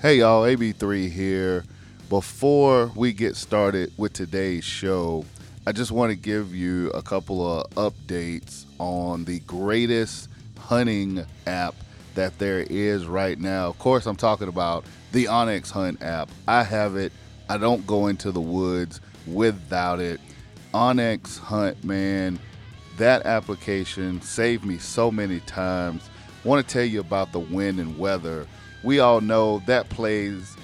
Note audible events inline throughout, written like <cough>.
Hey y'all, AB3 here. Before we get started with today's show, I just want to give you a couple of updates on the greatest hunting app that there is right now. Of course, I'm talking about the onX Hunt app. I have it. I don't go into the woods without it. onX Hunt, man, that application saved me so many times. I want to tell you about the wind and weather. We all know that plays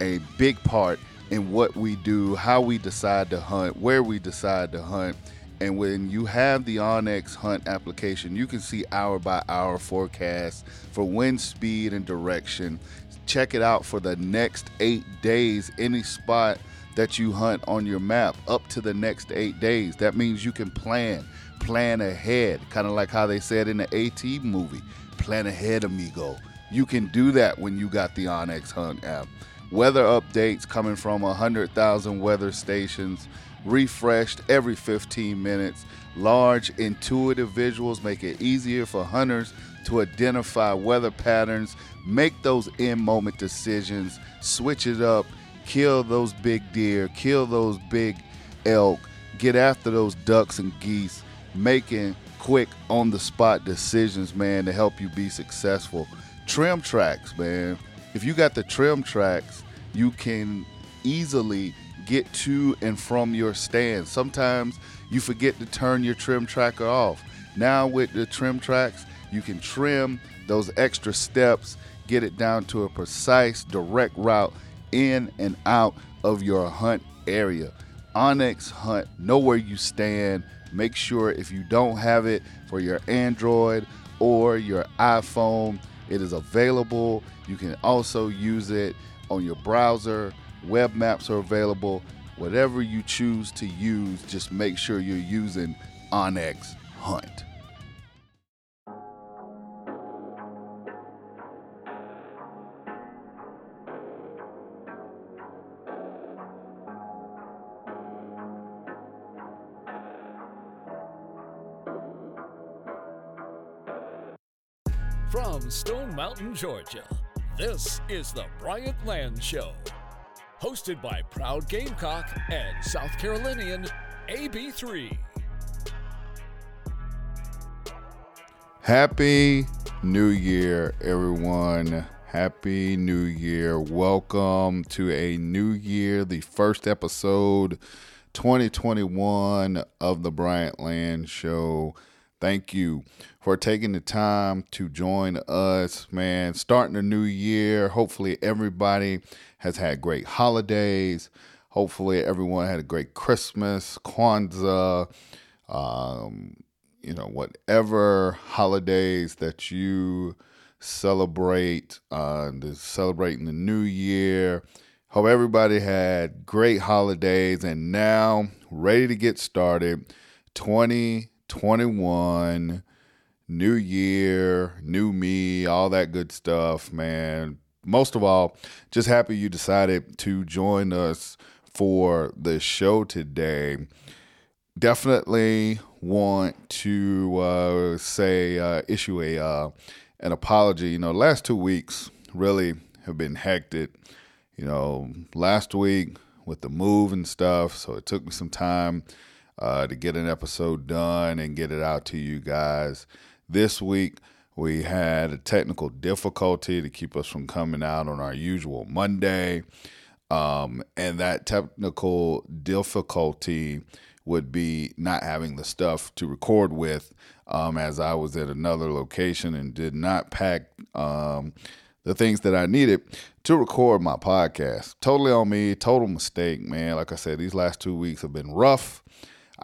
a big part in what we do, how we decide to hunt, where we decide to hunt. And when you have the onX Hunt application, you can see hour by hour forecasts for wind speed and direction. Check it out for the next eight days, any spot that you hunt on your map up to the next eight days. That means you can plan, plan ahead, kind of like how they said in the AT movie plan ahead, amigo. You can do that when you got the onX Hunt app weather updates coming from 100,000 weather stations, refreshed every 15 minutes. Large, intuitive visuals make it easier for hunters to identify weather patterns, make those in moment decisions, switch it up, kill those big deer, kill those big elk, get after those ducks and geese, making quick on the spot decisions, man, to help you be successful. Trim tracks, man if you got the trim tracks, you can easily get to and from your stand. Sometimes you forget to turn your trim tracker off. Now with the trim tracks, you can trim those extra steps, get it down to a precise direct route in and out of your hunt area. onX Hunt, know where you stand. Make sure if you don't have it for your Android or your iPhone, it is available. You can also use it on your browser. Web maps are available. Whatever you choose to use, just make sure you're using onX Hunt. From Stone Mountain, Georgia, this is the Bryant Land Show. Hosted by proud Gamecock and South Carolinian AB3. Happy New Year, everyone. Happy New Year. Welcome to a new year, the first episode 2021 of the Bryant Land Show. Thank you for taking the time to join us, man. Starting a new year. Hopefully, everybody has had great holidays. Hopefully, everyone had a great Christmas, Kwanzaa, um, you know, whatever holidays that you celebrate, uh, celebrating the new year. Hope everybody had great holidays and now ready to get started. 20 21, new year, new me, all that good stuff, man. Most of all, just happy you decided to join us for the show today. Definitely want to uh, say, uh, issue a uh, an apology. You know, last two weeks really have been hectic. You know, last week with the move and stuff, so it took me some time uh, to get an episode done and get it out to you guys. This week, we had a technical difficulty to keep us from coming out on our usual Monday. Um, and that technical difficulty would be not having the stuff to record with, um, as I was at another location and did not pack um, the things that I needed to record my podcast. Totally on me, total mistake, man. Like I said, these last two weeks have been rough.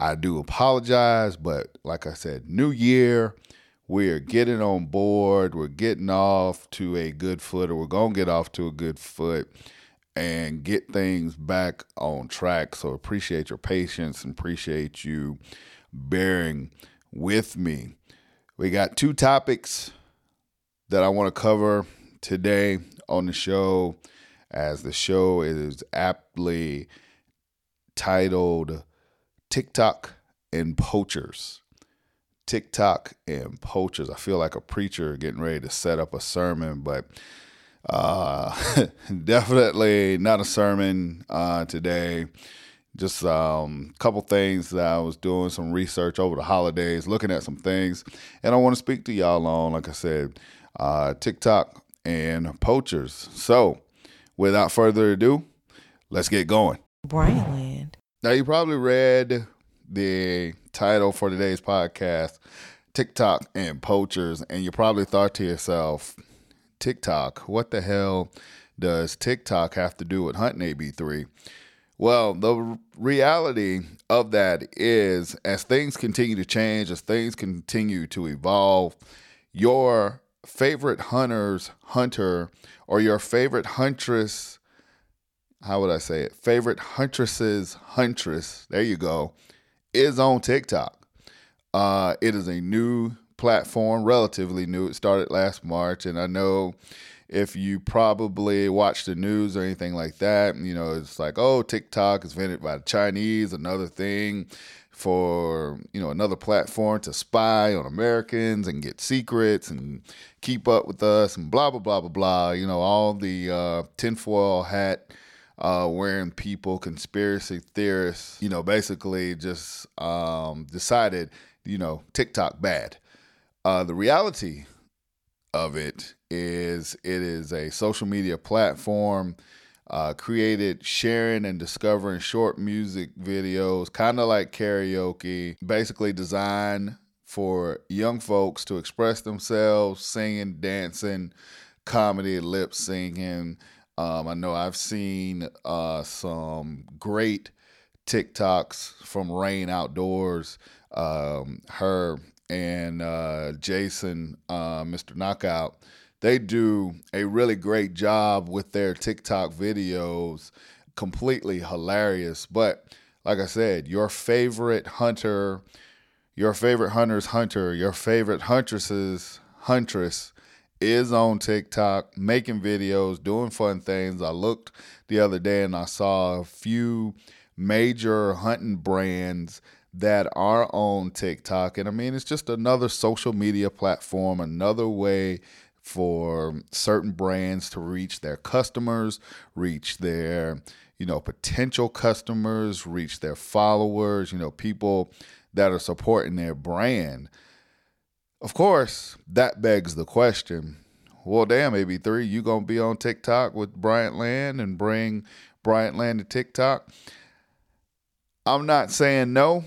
I do apologize, but like I said, new year, we're getting on board. We're getting off to a good foot, or we're going to get off to a good foot and get things back on track. So appreciate your patience and appreciate you bearing with me. We got two topics that I want to cover today on the show, as the show is aptly titled TikTok and poachers. TikTok and poachers. I feel like a preacher getting ready to set up a sermon, but Uh, <laughs> definitely not a sermon uh, today. Just a um, couple things that I was doing some research over the holidays, looking at some things, and I want to speak to y'all on, like I said, uh, TikTok and poachers. So, without further ado, let's get going. Bryant Land. Now, you probably read the title for today's podcast, TikTok and Poachers, and you probably thought to yourself, TikTok, what the hell does TikTok have to do with hunting AB3? Well, the reality of that is as things continue to change, as things continue to evolve, your favorite hunter's hunter or your favorite huntress, how would I say it? Favorite huntress's huntress, there you go, is on TikTok. Uh, it is a new platform, relatively new. It started last March, and I know if you probably watch the news or anything like that, you know, it's like, oh, TikTok is invented by the Chinese, another thing for, you know, another platform to spy on Americans and get secrets and keep up with us and blah, blah, blah, blah, blah. You know, all the uh, tinfoil hat uh, wearing people, conspiracy theorists, you know, basically just um, decided, you know, TikTok bad. Uh, the reality of it is it is a social media platform uh, created sharing and discovering short music videos, kind of like karaoke, basically designed for young folks to express themselves, singing, dancing, comedy, lip singing. Um, I know I've seen uh, some great TikToks from Rain Outdoors. Um, her and uh, Jason, uh, Mr. Knockout, they do a really great job with their TikTok videos. Completely hilarious. But like I said, your favorite hunter, your favorite hunter's hunter, your favorite huntress's huntress is on TikTok making videos, doing fun things. I looked the other day and I saw a few major hunting brands that are on TikTok. And I mean, it's just another social media platform, another way for certain brands to reach their customers, reach their, you know, potential customers, reach their followers, you know, people that are supporting their brand. Of course, that begs the question. Well, damn, AB3, you gonna be on TikTok with Bryant Land and bring Bryant Land to TikTok? I'm not saying no.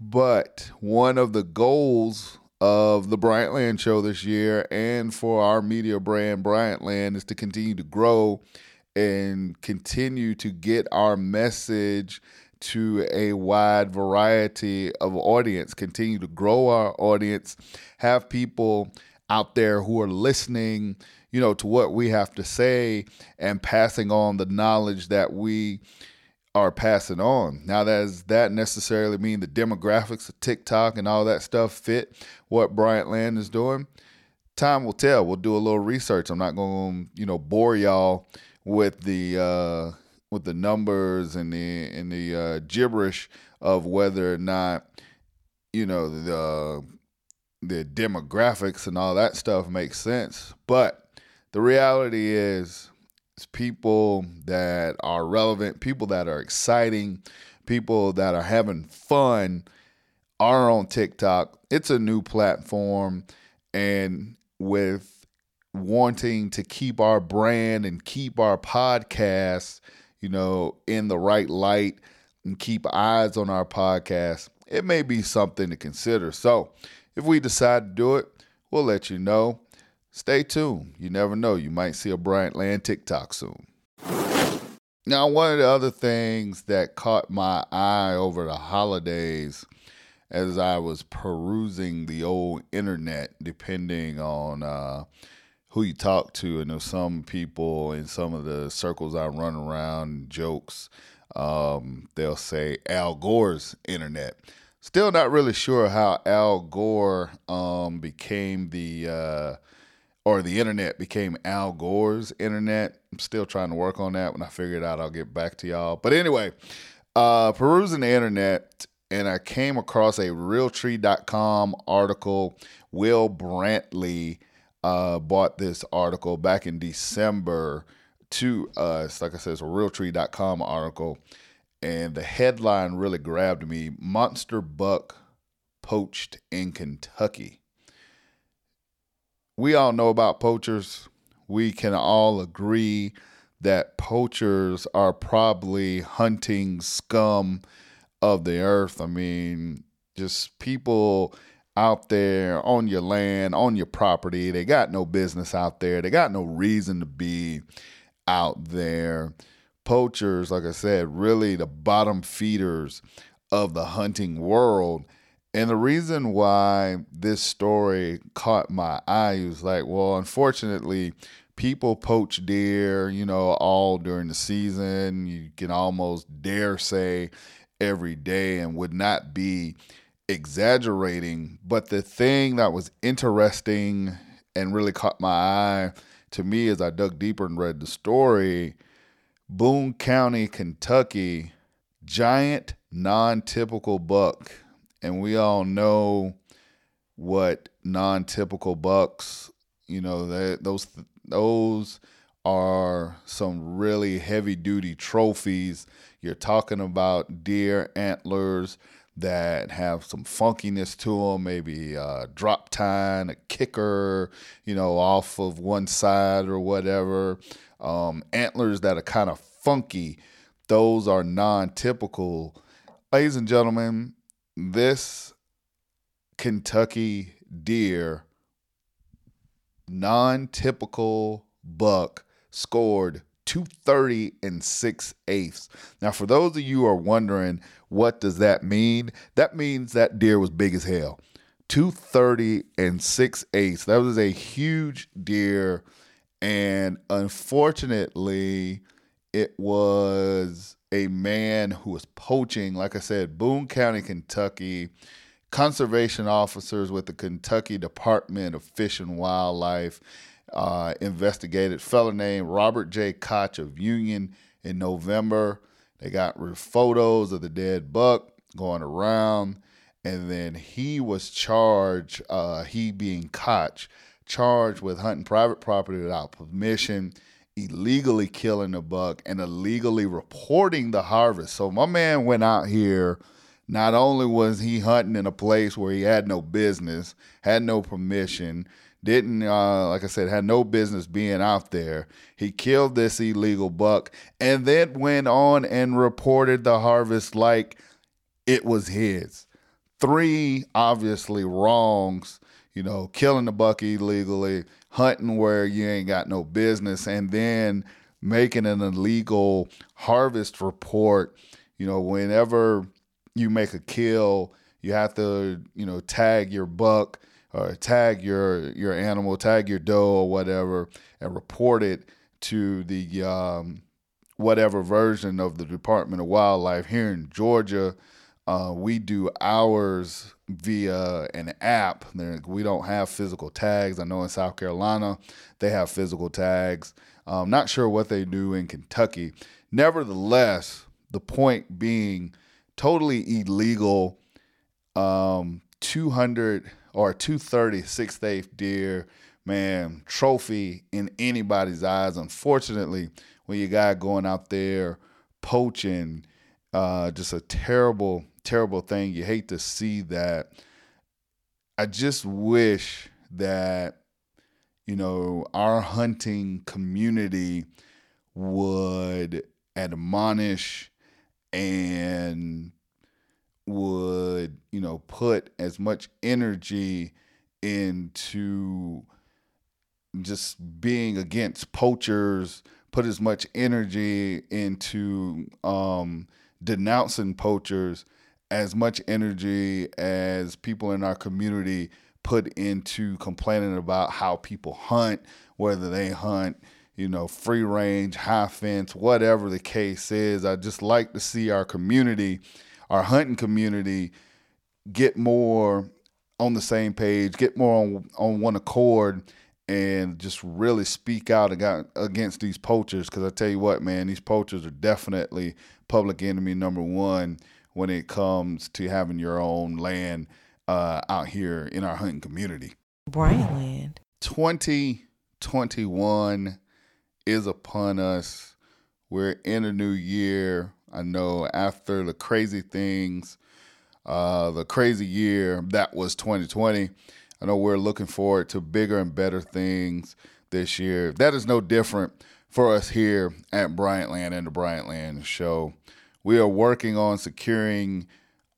But one of the goals of the Bryant Land show this year and for our media brand Bryant Land is to continue to grow and continue to get our message to a wide variety of audience, continue to grow our audience, have people out there who are listening, you know, to what we have to say and passing on the knowledge that we are passing on. Now, does that necessarily mean the demographics of TikTok and all that stuff fit what Bryant Land is doing? Time will tell. We'll do a little research. I'm not going to, you know, bore y'all with the uh, with the numbers and the and the uh, gibberish of whether or not, you know, the the demographics and all that stuff makes sense. But the reality is it's people that are relevant, people that are exciting, people that are having fun are on TikTok. It's a new platform. And with wanting to keep our brand and keep our podcast, you know, in the right light and keep eyes on our podcast, it may be something to consider. So if we decide to do it, we'll let you know stay tuned. You never know. You might see a Bryant Land TikTok soon. Now, one of the other things that caught my eye over the holidays as I was perusing the old internet, depending on uh, who you talk to, and there's some people in some of the circles I run around, jokes, um, they'll say Al Gore's internet. Still not really sure how Al Gore um, became the uh, or the internet became Al Gore's internet. I'm still trying to work on that. When I figure it out, I'll get back to y'all. But anyway, uh, perusing the internet, and I came across a Realtree.com article. Will Brantley uh, bought this article back in December to us. Like I said, it's a realtree.com article. And the headline really grabbed me Monster Buck Poached in Kentucky. We all know about poachers. We can all agree that poachers are probably hunting scum of the earth. I mean, just people out there on your land, on your property. They got no business out there. They got no reason to be out there. Poachers, like I said, really the bottom feeders of the hunting world. And the reason why this story caught my eye was like, well, unfortunately, people poach deer, you know, all during the season. You can almost dare say every day and would not be exaggerating. But the thing that was interesting and really caught my eye to me as I dug deeper and read the story Boone County, Kentucky, giant non typical buck. And we all know what non typical bucks, you know, that those those are some really heavy duty trophies. You're talking about deer antlers that have some funkiness to them, maybe a drop time, a kicker, you know, off of one side or whatever. Um, antlers that are kind of funky, those are non typical. Ladies and gentlemen, this Kentucky deer, non typical buck, scored 230 and 6 eighths. Now, for those of you who are wondering, what does that mean? That means that deer was big as hell. 230 and 6 eighths. That was a huge deer. And unfortunately, it was a man who was poaching, like I said, Boone County, Kentucky, conservation officers with the Kentucky Department of Fish and Wildlife uh, investigated fellow named Robert J. Koch of Union in November. They got photos of the dead buck going around, and then he was charged, uh, he being Koch, charged with hunting private property without permission, illegally killing a buck, and illegally reporting the harvest. So my man went out here. Not only was he hunting in a place where he had no business, had no permission, didn't uh, like I said had no business being out there. He killed this illegal buck and then went on and reported the harvest like it was his. Three obviously wrongs, you know, killing the buck illegally, hunting where you ain't got no business, and then making an illegal harvest report. You know, whenever you make a kill, you have to, you know, tag your buck or tag your your animal, tag your doe or whatever, and report it to the um, whatever version of the Department of Wildlife here in Georgia. Uh, we do ours via an app. We don't have physical tags. I know in South Carolina they have physical tags. I'm not sure what they do in Kentucky. Nevertheless, the point being totally illegal. Um, 200 or 230 sixth eighth deer, man, trophy in anybody's eyes. Unfortunately, when you got going out there poaching, uh, just a terrible, terrible thing. You hate to see that. I just wish that you know our hunting community would admonish and would you know put as much energy into just being against poachers put as much energy into um, denouncing poachers as much energy as people in our community put into complaining about how people hunt whether they hunt you know free range high fence whatever the case is. I just like to see our community our hunting community get more on the same page, get more on, on one accord, and just really speak out against these poachers. Because I tell you what, man, these poachers are definitely public enemy number one when it comes to having your own land uh, out here in our hunting community. Bryant Land. 2021 is upon us. We're in a new year. I know after the crazy things, uh, the crazy year that was 2020, I know we're looking forward to bigger and better things this year. That is no different for us here at Bryantland and the Bryantland Show. We are working on securing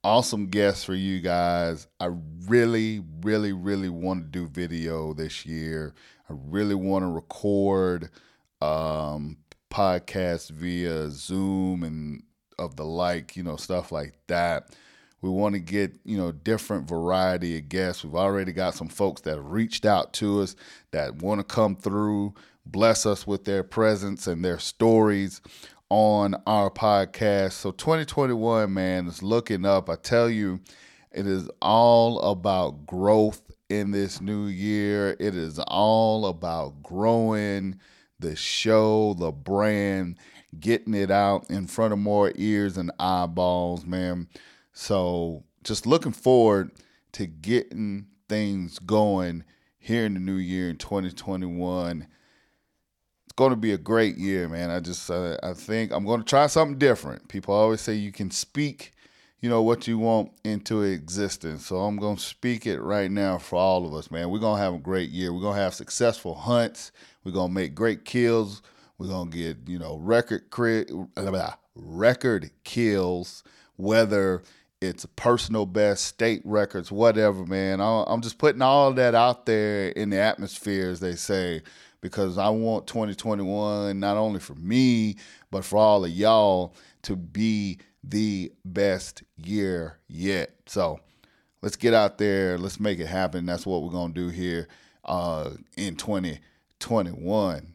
awesome guests for you guys. I really, really, really want to do video this year. I really want to record um, podcasts via Zoom and of the like, you know, stuff like that. We want to get, you know, different variety of guests. We've already got some folks that reached out to us that want to come through, bless us with their presence and their stories on our podcast. So 2021, man, is looking up. I tell you, it is all about growth in this new year. It is all about growing the show, the brand, getting it out in front of more ears and eyeballs, man. So just looking forward to getting things going here in the new year in 2021. It's going to be a great year, man. I just uh, I think I'm going to try something different. People always say you can speak, you know, what you want into existence. So I'm to speak it right now for all of us, man. We're to have a great year. We're to have successful hunts. We're to make great kills. We're to get, you know, record crit, record kills whether it's personal best, state records, whatever, man. I'm just putting all that out there in the atmosphere, as they say, because I want 2021 not only for me, but for all of y'all to be the best year yet. So let's get out there. Let's make it happen. That's what we're going to do here uh, in 2021.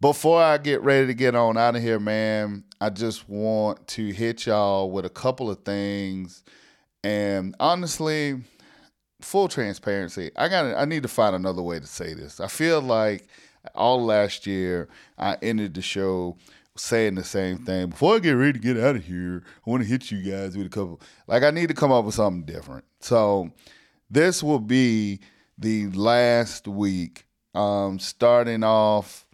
Before I get ready to get on out of here, man, I just want to hit y'all with a couple of things. And honestly, full transparency, I got I need to find another way to say this. I feel like all last year I ended the show saying the same thing. Before I get ready to get out of here, I want to hit you guys with a couple like I need to come up with something different. So this will be the last week um starting off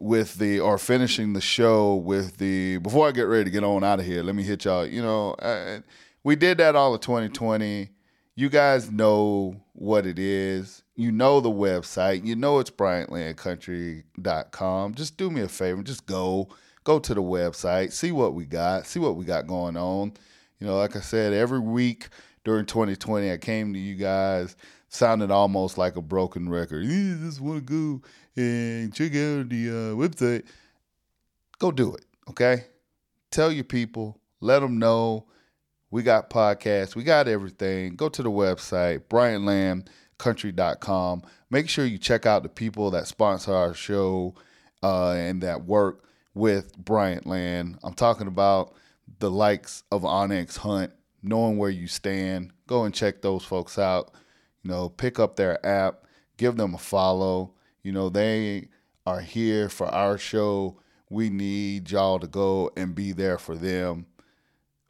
with the or finishing the show with the before I get ready to get on out of here, let me hit y'all. You know, uh, we did that all of 2020. You guys know what it is. You know the website. You know it's BryantLandCountry.com. Just do me a favor. Just go. Go to the website. See what we got. See what we got going on. You know, like I said, every week during 2020, I came to you guys sounded almost like a broken record. You just want to go and check out the uh, website. Go do it, okay? Tell your people, let them know. We got podcasts, we got everything. Go to the website, BryantLandCountry.com. Make sure you check out the people that sponsor our show uh, and that work with Bryant Land. I'm talking about the likes of onX Hunt, knowing where you stand. Go and check those folks out. You know, pick up their app, give them a follow. You know, they are here for our show. We need y'all to go and be there for them.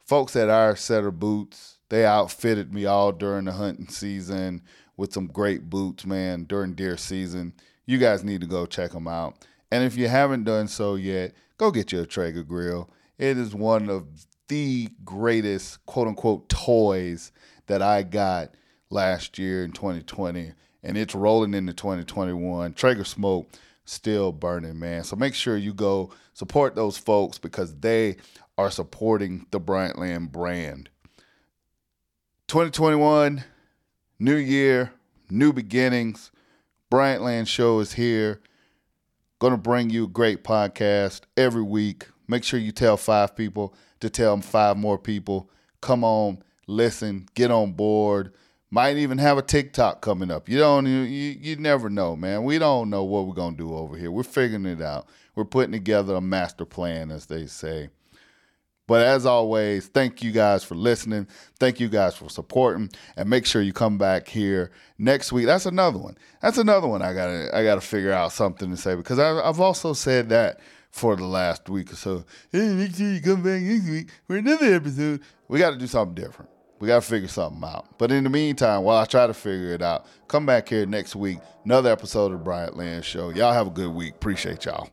Folks at Irish Setter boots, they outfitted me all during the hunting season with some great boots, man, during deer season. You guys need to go check them out. And if you haven't done so yet, go get you a Traeger grill. It is one of the greatest quote unquote toys that I got last year in 2020, and it's rolling into 2021. Traeger Smoke still burning, man. So make sure you go support those folks because they are supporting the Bryant Land brand. 2021, new year, new beginnings. Bryant Land Show is here. Going to bring you a great podcast every week. Make sure you tell five people to tell them five more people. Come on, listen, get on board. Might even have a TikTok coming up. You don't you, you never know, man. We don't know what we're going to do over here. We're figuring it out. We're putting together a master plan as they say. But as always, thank you guys for listening. Thank you guys for supporting, and make sure you come back here next week. That's another one. That's another one. I gotta I gotta figure out something to say because I've also said that for the last week or so. Hey, make sure you come back next week for another episode. We got to do something different. We got to figure something out. But in the meantime, while I try to figure it out, come back here next week. Another episode of the Bryant Land Show. Y'all have a good week. Appreciate y'all.